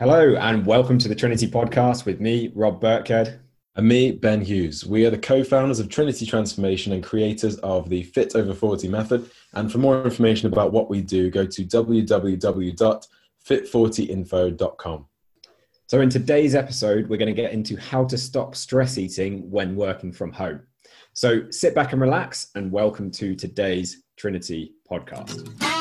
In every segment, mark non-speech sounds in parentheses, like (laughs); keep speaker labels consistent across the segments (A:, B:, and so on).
A: Hello, and welcome to the Trinity podcast with me, Rob Birkhead.
B: And me, Ben Hughes. We are the co founders of Trinity Transformation and creators of the Fit Over 40 method. And for more information about what we do, go to www.fit40info.com.
A: So, in today's episode, we're going to get into how to stop stress eating when working from home. So, sit back and relax, and welcome to today's Trinity podcast.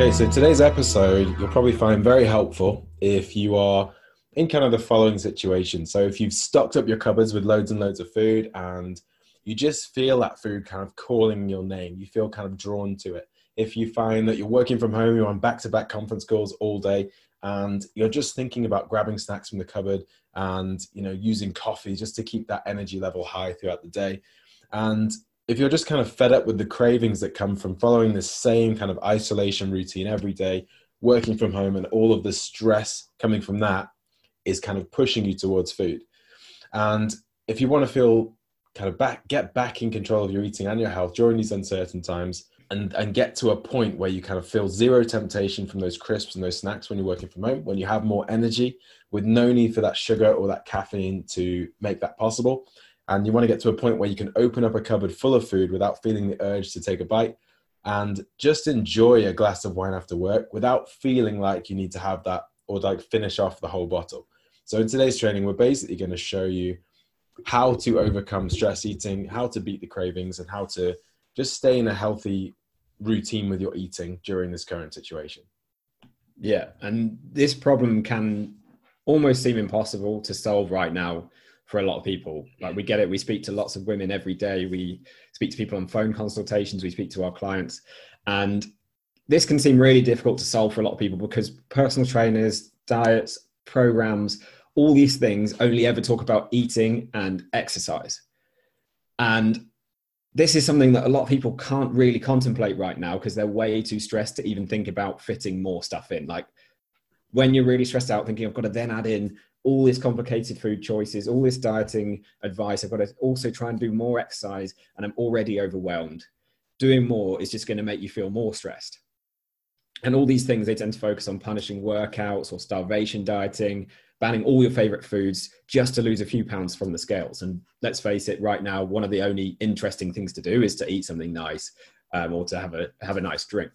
B: Okay, so today's episode you'll probably find very helpful if you are in kind of the following situation. So, if you've stocked up your cupboards with loads and loads of food and you just feel that food kind of calling your name, you feel kind of drawn to it. If you find that you're working from home, you're on back to back conference calls all day, and you're just thinking about grabbing snacks from the cupboard and you know using coffee just to keep that energy level high throughout the day and if you're just kind of fed up with the cravings that come from following the same kind of isolation routine every day, working from home, and all of the stress coming from that is kind of pushing you towards food. And if you want to feel kind of back, get back in control of your eating and your health during these uncertain times, and, and get to a point where you kind of feel zero temptation from those crisps and those snacks when you're working from home, when you have more energy with no need for that sugar or that caffeine to make that possible, and you want to get to a point where you can open up a cupboard full of food without feeling the urge to take a bite and just enjoy a glass of wine after work without feeling like you need to have that or like finish off the whole bottle. So in today's training, we're basically going to show you how to overcome stress eating, how to beat the cravings, and how to just stay in a healthy routine with your eating during this current situation.
A: Yeah, and this problem can almost seem impossible to solve right now for a lot of people. Like we get it. We speak to lots of women every day. We speak to people on phone consultations. We speak to our clients, and this can seem really difficult to solve for a lot of people because personal trainers, diets, programs, all these things only ever talk about eating and exercise. And this is something that a lot of people can't really contemplate right now because they're way too stressed to even think about fitting more stuff in. Like when you're really stressed out, thinking I've got to then add in all these complicated food choices, all this dieting advice. I've got to also try and do more exercise, and I'm already overwhelmed. Doing more is just going to make you feel more stressed. And all these things, they tend to focus on punishing workouts or starvation dieting, banning all your favorite foods just to lose a few pounds from the scales. And let's face it, right now, one of the only interesting things to do is to eat something nice um, or to have a have a nice drink.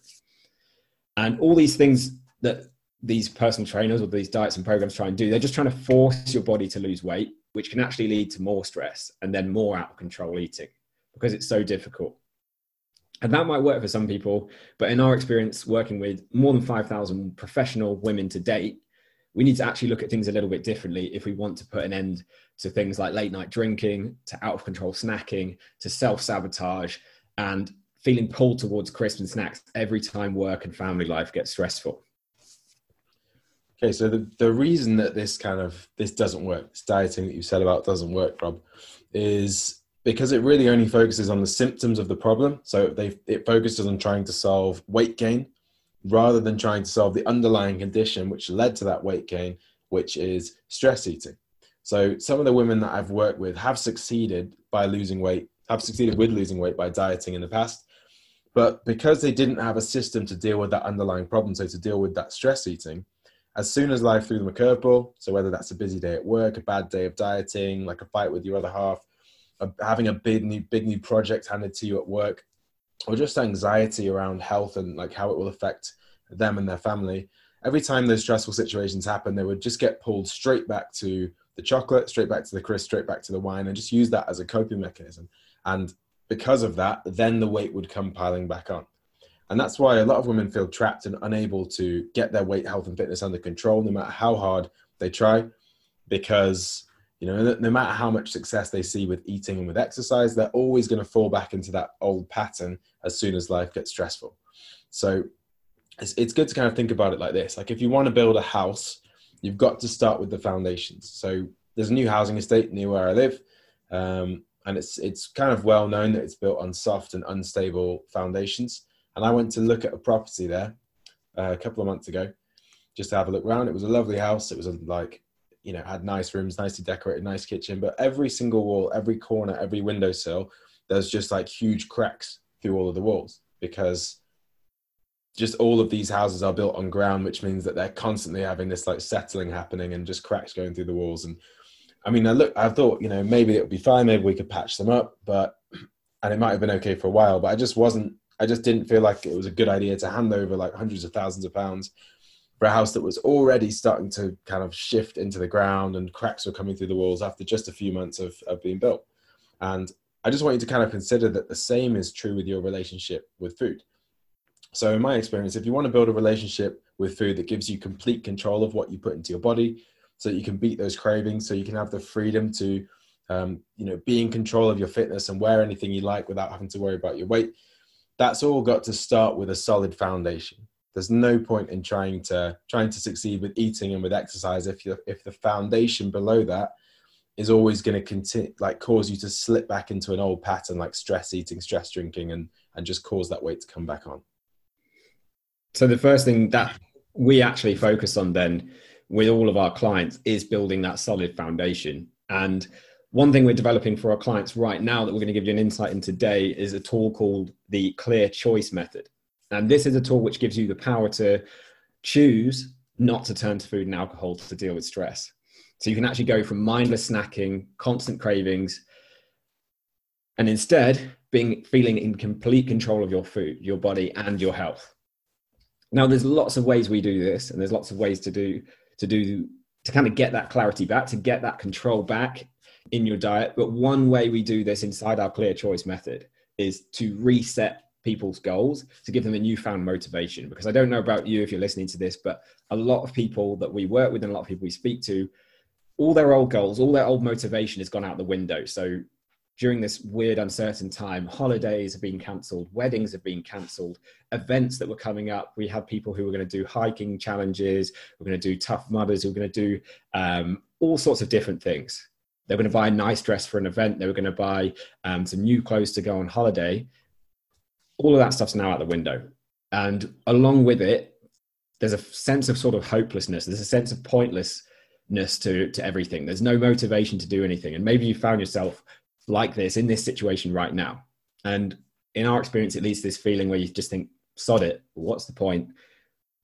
A: And all these things that these personal trainers or these diets and programs try and do. They're just trying to force your body to lose weight, which can actually lead to more stress and then more out of control eating because it's so difficult. And that might work for some people, but in our experience working with more than 5,000 professional women to date, we need to actually look at things a little bit differently if we want to put an end to things like late night drinking, to out of control snacking, to self sabotage, and feeling pulled towards crisps and snacks every time work and family life gets stressful.
B: Okay, so the, the reason that this kind of this doesn't work, this dieting that you said about doesn't work, Rob, is because it really only focuses on the symptoms of the problem. So they it focuses on trying to solve weight gain rather than trying to solve the underlying condition which led to that weight gain, which is stress eating. So some of the women that I've worked with have succeeded by losing weight, have succeeded with losing weight by dieting in the past. But because they didn't have a system to deal with that underlying problem, so to deal with that stress eating, as soon as life threw them a curveball, so whether that's a busy day at work, a bad day of dieting, like a fight with your other half, having a big new big new project handed to you at work, or just anxiety around health and like how it will affect them and their family. Every time those stressful situations happen, they would just get pulled straight back to the chocolate, straight back to the crisp, straight back to the wine, and just use that as a coping mechanism. And because of that, then the weight would come piling back on. And that's why a lot of women feel trapped and unable to get their weight, health, and fitness under control, no matter how hard they try, because you know, no matter how much success they see with eating and with exercise, they're always going to fall back into that old pattern as soon as life gets stressful. So it's, it's good to kind of think about it like this. Like if you want to build a house, you've got to start with the foundations. So there's a new housing estate near where I live. Um, and it's, it's kind of well known that it's built on soft and unstable foundations. And I went to look at a property there uh, a couple of months ago just to have a look around. It was a lovely house. It was a, like, you know had nice rooms nicely decorated nice kitchen but every single wall every corner every windowsill there's just like huge cracks through all of the walls because just all of these houses are built on ground which means that they're constantly having this like settling happening and just cracks going through the walls and i mean i look i thought you know maybe it would be fine maybe we could patch them up but (clears throat) and it might have been okay for a while but i just wasn't i just didn't feel like it was a good idea to hand over like hundreds of thousands of pounds for a house that was already starting to kind of shift into the ground and cracks were coming through the walls after just a few months of, of being built. And I just want you to kind of consider that the same is true with your relationship with food. So, in my experience, if you want to build a relationship with food that gives you complete control of what you put into your body, so that you can beat those cravings, so you can have the freedom to, um, you know, be in control of your fitness and wear anything you like without having to worry about your weight, that's all got to start with a solid foundation. There's no point in trying to trying to succeed with eating and with exercise if you if the foundation below that is always going to continue like cause you to slip back into an old pattern like stress eating stress drinking and and just cause that weight to come back on.
A: So the first thing that we actually focus on then with all of our clients is building that solid foundation. And one thing we're developing for our clients right now that we're going to give you an insight in today is a tool called the clear choice method and this is a tool which gives you the power to choose not to turn to food and alcohol to deal with stress. So you can actually go from mindless snacking, constant cravings, and instead being feeling in complete control of your food, your body, and your health. Now, there's lots of ways we do this, and there's lots of ways to do to do to kind of get that clarity back, to get that control back in your diet. But one way we do this inside our clear choice method is to reset people's goals to give them a newfound motivation. Because I don't know about you if you're listening to this, but a lot of people that we work with and a lot of people we speak to, all their old goals, all their old motivation has gone out the window. So during this weird, uncertain time, holidays have been cancelled, weddings have been cancelled, events that were coming up. We have people who were going to do hiking challenges, we're going to do Tough Mudders, we're going to do um, all sorts of different things. They were going to buy a nice dress for an event, they were going to buy um, some new clothes to go on holiday all of that stuff's now out the window. And along with it, there's a sense of sort of hopelessness. There's a sense of pointlessness to, to everything. There's no motivation to do anything. And maybe you found yourself like this in this situation right now. And in our experience, it leads to this feeling where you just think, sod it, what's the point?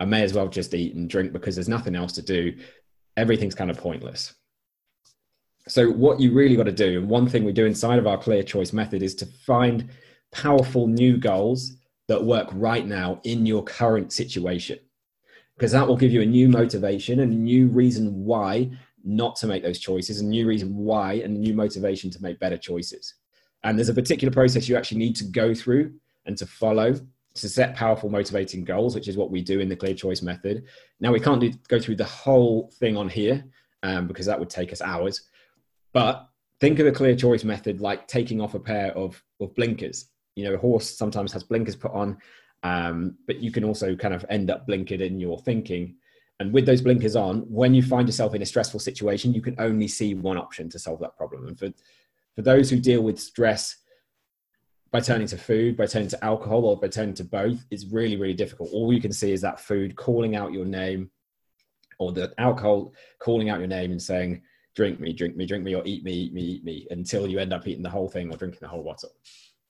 A: I may as well just eat and drink because there's nothing else to do. Everything's kind of pointless. So, what you really got to do, and one thing we do inside of our clear choice method is to find powerful new goals that work right now in your current situation. Because that will give you a new motivation and a new reason why not to make those choices a new reason why and a new motivation to make better choices. And there's a particular process you actually need to go through and to follow to set powerful motivating goals which is what we do in the clear choice method. Now we can't do, go through the whole thing on here um, because that would take us hours but think of the clear choice method like taking off a pair of, of blinkers you know, a horse sometimes has blinkers put on, um, but you can also kind of end up blinkered in your thinking. And with those blinkers on, when you find yourself in a stressful situation, you can only see one option to solve that problem. And for, for those who deal with stress by turning to food, by turning to alcohol, or by turning to both, it's really, really difficult. All you can see is that food calling out your name or the alcohol calling out your name and saying, drink me, drink me, drink me, or eat me, eat me, eat me, until you end up eating the whole thing or drinking the whole bottle.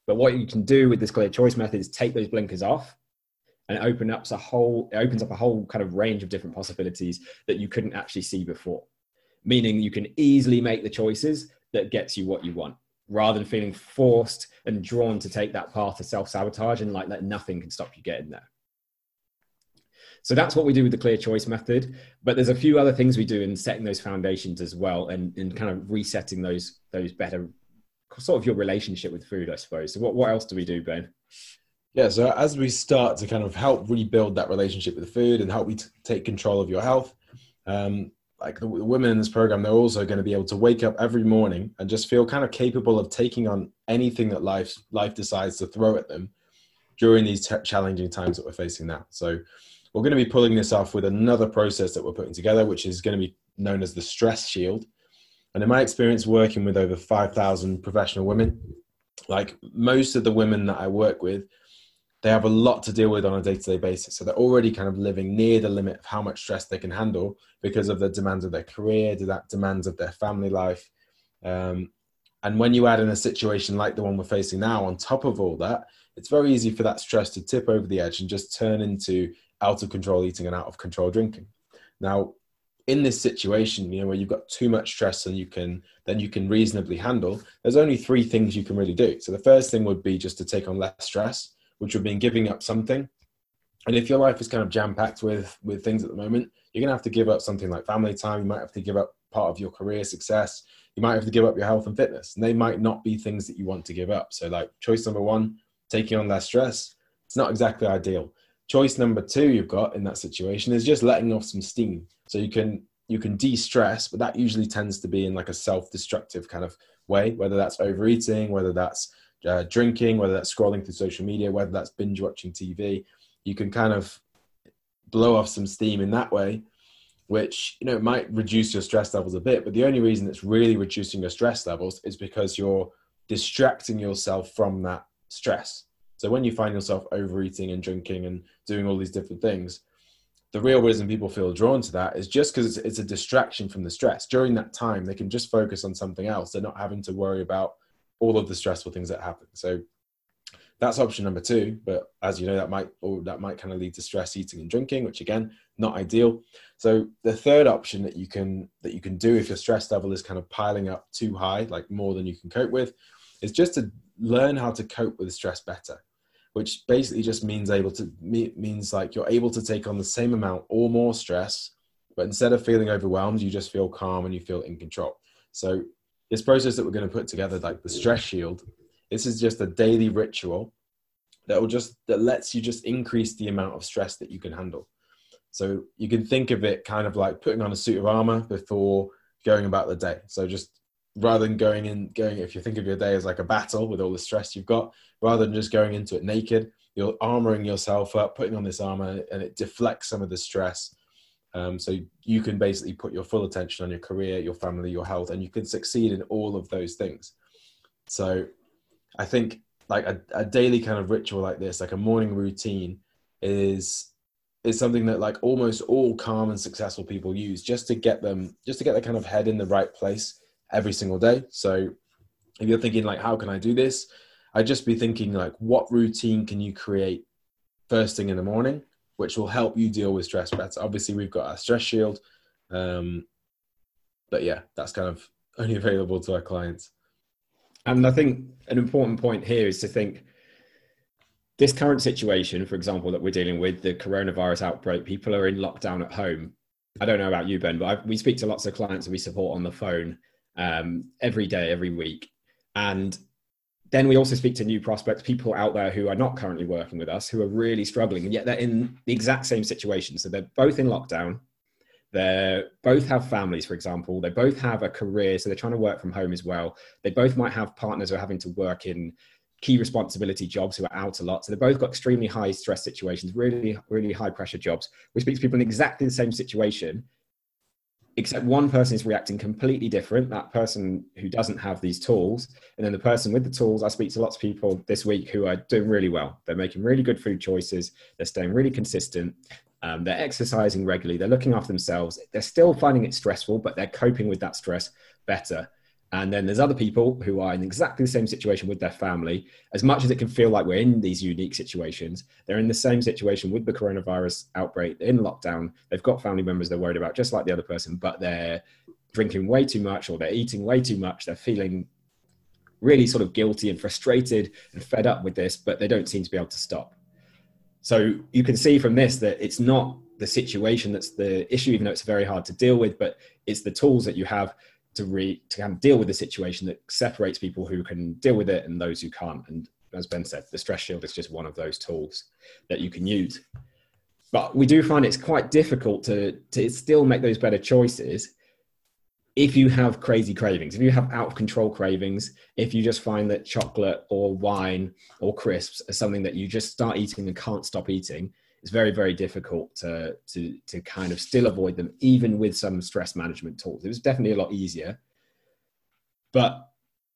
A: But what you can do with this clear choice method is take those blinkers off and it open up a whole it opens up a whole kind of range of different possibilities that you couldn't actually see before. Meaning you can easily make the choices that gets you what you want rather than feeling forced and drawn to take that path of self-sabotage and like that nothing can stop you getting there. So that's what we do with the clear choice method. But there's a few other things we do in setting those foundations as well and, and kind of resetting those those better sort of your relationship with food, I suppose. So what, what else do we do, Ben?
B: Yeah, so as we start to kind of help rebuild that relationship with food and help you t- take control of your health, um, like the, the women in this program, they're also going to be able to wake up every morning and just feel kind of capable of taking on anything that life life decides to throw at them during these t- challenging times that we're facing now. So we're going to be pulling this off with another process that we're putting together, which is going to be known as the stress shield. And in my experience working with over 5,000 professional women, like most of the women that I work with they have a lot to deal with on a day-to-day basis so they're already kind of living near the limit of how much stress they can handle because of the demands of their career the demands of their family life um, and when you add in a situation like the one we're facing now on top of all that it's very easy for that stress to tip over the edge and just turn into out of control eating and out of control drinking now in this situation you know where you've got too much stress and you can then you can reasonably handle there's only three things you can really do so the first thing would be just to take on less stress which would mean giving up something. And if your life is kind of jam packed with with things at the moment, you're gonna have to give up something like family time. You might have to give up part of your career success. You might have to give up your health and fitness. And they might not be things that you want to give up. So, like choice number one, taking on less stress. It's not exactly ideal. Choice number two you've got in that situation is just letting off some steam. So you can you can de-stress, but that usually tends to be in like a self-destructive kind of way, whether that's overeating, whether that's uh, drinking, whether that's scrolling through social media, whether that's binge watching TV, you can kind of blow off some steam in that way, which you know might reduce your stress levels a bit. But the only reason it's really reducing your stress levels is because you're distracting yourself from that stress. So when you find yourself overeating and drinking and doing all these different things, the real reason people feel drawn to that is just because it's, it's, a distraction from the stress. During that time, they can just focus on something else. They're not having to worry about all of the stressful things that happen. So that's option number two. But as you know, that might or that might kind of lead to stress eating and drinking, which again, not ideal. So the third option that you can that you can do if your stress level is kind of piling up too high, like more than you can cope with, is just to learn how to cope with stress better. Which basically just means able to means like you're able to take on the same amount or more stress, but instead of feeling overwhelmed, you just feel calm and you feel in control. So this process that we're going to put together, like the stress shield, this is just a daily ritual that will just that lets you just increase the amount of stress that you can handle. So you can think of it kind of like putting on a suit of armor before going about the day. So just rather than going in going if you think of your day as like a battle with all the stress you've got, rather than just going into it naked, you're armoring yourself up, putting on this armor, and it deflects some of the stress um, so you can basically put your full attention on your career, your family, your health, and you can succeed in all of those things. So I think like a, a daily kind of ritual like this, like a morning routine, is is something that like almost all calm and successful people use just to get them just to get their kind of head in the right place every single day. So if you're thinking like how can I do this? I'd just be thinking like what routine can you create first thing in the morning which will help you deal with stress better. Obviously, we've got our stress shield, um, but yeah, that's kind of (laughs) only available to our clients.
A: And I think an important point here is to think this current situation, for example, that we're dealing with, the coronavirus outbreak, people are in lockdown at home. I don't know about you, Ben, but I, we speak to lots of clients that we support on the phone um, every day, every week. And then we also speak to new prospects, people out there who are not currently working with us, who are really struggling, and yet they're in the exact same situation. So they're both in lockdown. They both have families, for example. They both have a career, so they're trying to work from home as well. They both might have partners who are having to work in key responsibility jobs who are out a lot. So they've both got extremely high stress situations, really, really high pressure jobs. We speak to people in exactly the same situation, except one person is reacting completely different that person who doesn't have these tools. And then the person with the tools i speak to lots of people this week who are doing really well. They're making really good food choices. They're staying really consistent. Um, they're exercising regularly. They're looking after themselves. They're still finding it stressful but they're coping with that stress better and then there's other people who are in exactly the same situation with their family. As much as it can feel like we're in these unique situations, they're in the same situation with the coronavirus outbreak, in lockdown. They've got family members they're worried about, just like the other person, but they're drinking way too much or they're eating way too much. They're feeling really sort of guilty and frustrated and fed up with this, but they don't seem to be able to stop. So you can see from this that it's not the situation that's the issue, even though it's very hard to deal with, but it's the tools that you have to re to kind of deal with the situation that separates people who can deal with it and those who can't. And as Ben said, the stress shield is just one of those tools that you can use. But we do find it's quite difficult to to still make those better choices if you have crazy cravings, if you have out of control cravings, if you just find that chocolate or wine or crisps are something that you just start eating and can't stop eating, it's very very difficult to to to kind of still avoid them even with some stress management tools it was definitely a lot easier but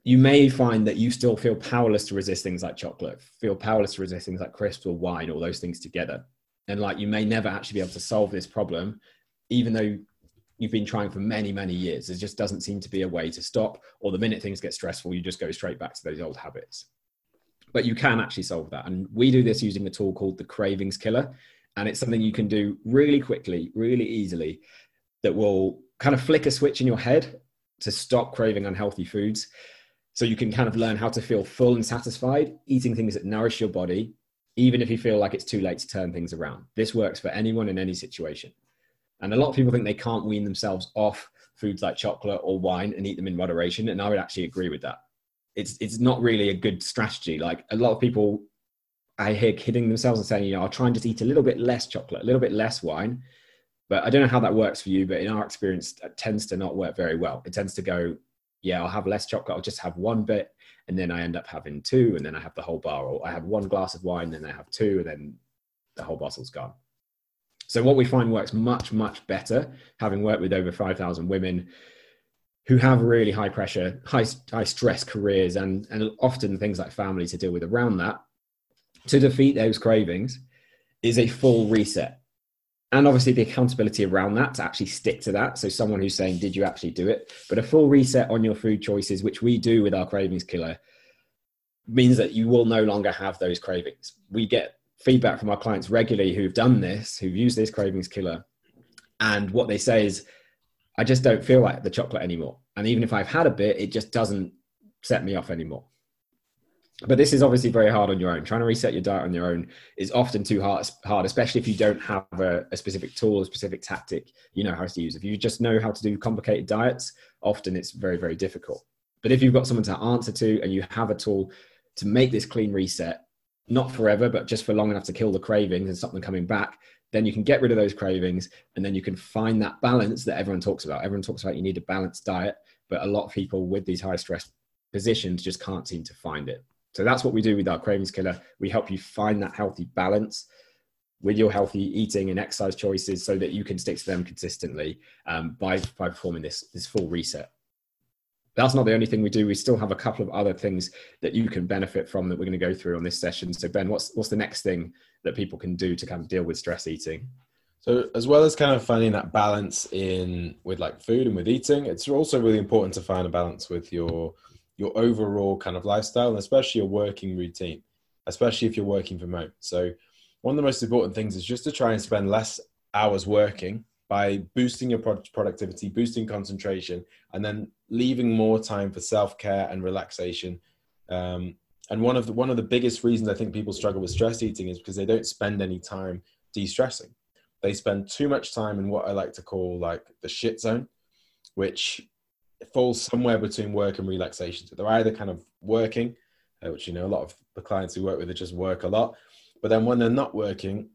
A: you may find that you still feel powerless to resist things like chocolate, feel powerless to resist things like crisps or wine, all those things together. And like you may never actually be able to solve this problem, even though you've been trying for many, many years. There just doesn't seem to be a way to stop, or the minute things get stressful, you just go straight back to those old habits. But you can actually solve that. And we do this using a tool called the Cravings Killer. And it's something you can do really quickly, really easily, that will kind of flick a switch in your head to stop craving unhealthy foods. So you can kind of learn how to feel full and satisfied, eating things that nourish your body, even if you feel like it's too late to turn things around. This works for anyone in any situation. And a lot of people think they can't wean themselves off foods like chocolate or wine and eat them in moderation. And I would actually agree with that. It's it's not really a good strategy. Like a lot of people I hear kidding themselves and saying, you know, I'll try and just eat a little bit less chocolate, a little bit less wine. But I don't know how that works for you, but in our experience, it tends to not work very well. It tends to go, yeah, I'll have less chocolate, I'll just have one bit, and then I end up having two, and then I have the whole bar, or I have one glass of wine, then I have two, and then the whole bottle's gone. So what we find works much, much better, having worked with over 5,000 women who have really high pressure, high, high stress careers, and, and often things like family to deal with around that, to defeat those cravings is a full reset. And obviously the accountability around that to actually stick to that. So someone who's saying, did you actually do it? But a full reset on your food choices, which we do with our cravings killer, means that you will no longer have those cravings. We get feedback from our clients regularly who've done this, who've used this cravings killer, and what they say is, I just don't feel like the chocolate anymore. And even if I've had a bit, it just doesn't set me off anymore. But this is obviously very hard on your own. Trying to reset your diet on your own is often too hard, hard especially if you don't have a, a specific tool, a specific tactic you know how to use. If you just know how to do complicated diets, often it's very, very difficult. But if you've got someone to answer to and you have a tool to make this clean reset, not forever, but just for long enough to kill the cravings and stop them coming back, then you can get rid of those cravings and then you can find that balance that everyone talks about. Everyone talks about you need a balanced diet, but a lot of people with these high stress positions just can't seem to find it. So that's what we do with our cravings killer. We help you find that healthy balance with your healthy eating and exercise choices so that you can stick to them consistently um, by, by performing this, this full reset that's not the only thing we do. We still have a couple of other things that you can benefit from that we're going to go through on this session. So Ben, what's what's the next thing that people can do to kind of deal with stress eating?
B: So as well as kind of finding that balance in with like food and with eating, it's also really important to find a balance with your your overall kind of lifestyle and especially your working routine, especially if you're working from home. So one of the most important things is just to try and spend less hours working by boosting your productivity, boosting concentration, and then leaving more time for self care and relaxation. Um, and one of the one of the biggest reasons I think people struggle with stress eating is because they don't spend any time de-stressing. They spend too much time in what I like to call like the shit zone, which falls somewhere between work and relaxation. So they're either kind of working, uh, which you know a lot of the clients we work with they just work a lot, but then when they're not working,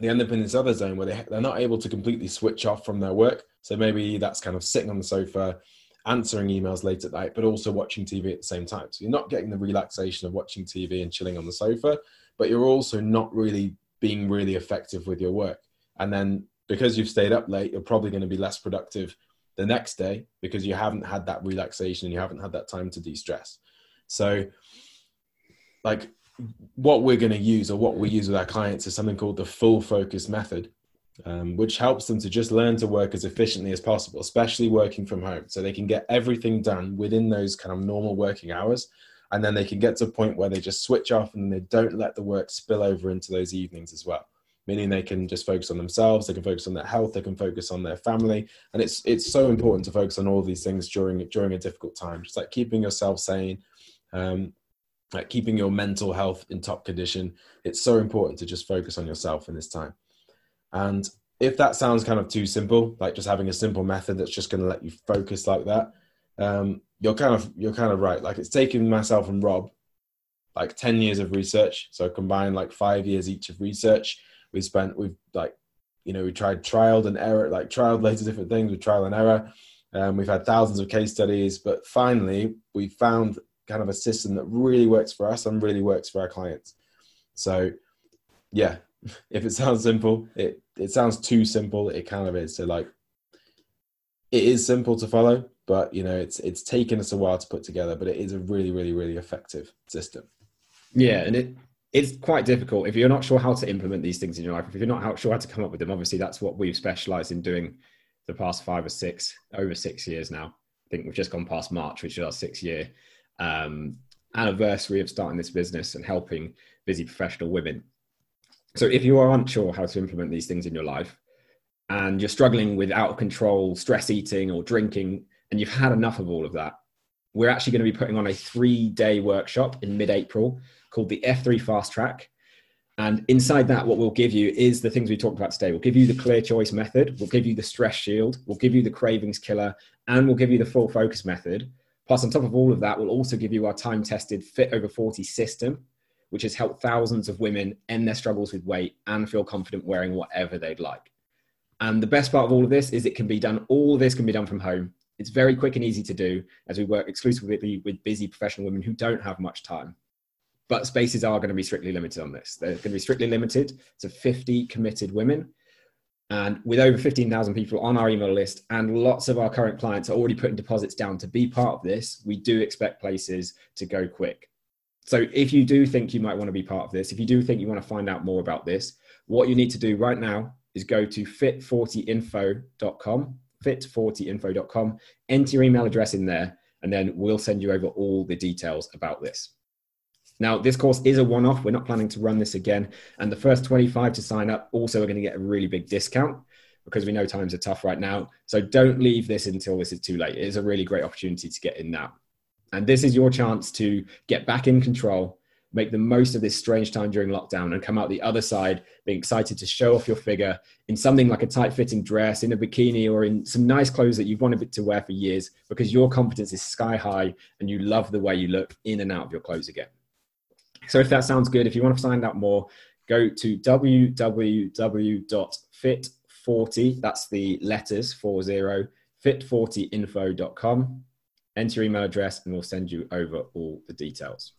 B: they end up in this other zone where they, they're not able to completely switch off from their work. So maybe that's kind of sitting on the sofa, answering emails late at night, but also watching TV at the same time. So you're not getting the relaxation of watching TV and chilling on the sofa, but you're also not really being really effective with your work. And then because you've stayed up late, you're probably going to be less productive the next day because you haven't had that relaxation and you haven't had that time to de stress. So, like, what we're going to use or what we use with our clients is something called the full focus method, um, which helps them to just learn to work as efficiently as possible, especially working from home. So they can get everything done within those kind of normal working hours. And then they can get to a point where they just switch off and they don't let the work spill over into those evenings as well. Meaning they can just focus on themselves, they can focus on their health, they can focus on their family. And it's it's so important to focus on all these things during during a difficult time. Just like keeping yourself sane, um, like keeping your mental health in top condition. It's so important to just focus on yourself in this time. And if that sounds kind of too simple, like just having a simple method that's just going to let you focus like that, um, you're kind of you're kind of right. Like it's taken myself and Rob like 10 years of research. So combined like five years each of research. We spent we've like you know we tried trialed and error like trialed loads of different things with trial and error. Um, we've had thousands of case studies, but finally we found kind of a system that really works for us and really works for our clients. So, yeah, (laughs) if it sounds simple, it it sounds too simple. It kind of is. So, like, it is simple to follow, but you know it's it's taken us a while to put together but it is a really really really effective system
A: yeah and it it's quite difficult if you're not sure how to implement these things in your life if you're not sure how to come up with them obviously that's what we've specialized in doing the past five or six over six years now i think we've just gone past march which is our six year um, anniversary of starting this business and helping busy professional women so if you are unsure how to implement these things in your life and you're struggling with out of control stress eating or drinking and you've had enough of all of that we're actually going to be putting on a three day workshop in mid April called the F3 Fast Track. And inside that, what we'll give you is the things we talked about today. We'll give you the clear choice method, we'll give you the stress shield, we'll give you the cravings killer, and we'll give you the full focus method. Plus, on top of all of that, we'll also give you our time tested Fit Over 40 system, which has helped thousands of women end their struggles with weight and feel confident wearing whatever they'd like. And the best part of all of this is it can be done, all of this can be done from home. It's very quick and easy to do as we work exclusively with busy professional women who don't have much time but spaces are going to be strictly limited on this. They're going to be strictly limited to 50 committed women. And with over 15,000 people on our email list and lots of our current clients are already putting deposits down to be part of this, we do expect places to go quick. So if you do think you might want to be part of this, if you do think you want to find out more about this, what you need to do right now is go to fit40info.com, fit40info.com, enter your email address in there, and then we'll send you over all the details about this. Now, this course is a one off. We're not planning to run this again. And the first 25 to sign up also are going to get a really big discount because we know times are tough right now. So don't leave this until this is too late. It is a really great opportunity to get in now. And this is your chance to get back in control, make the most of this strange time during lockdown, and come out the other side being excited to show off your figure in something like a tight fitting dress, in a bikini, or in some nice clothes that you've wanted to wear for years because your confidence is sky high and you love the way you look in and out of your clothes again. So if that sounds good, if you want to find out more, go to www.fit40, that's the letters 40, fit40info.com. Enter your email address and we'll send you over all the details.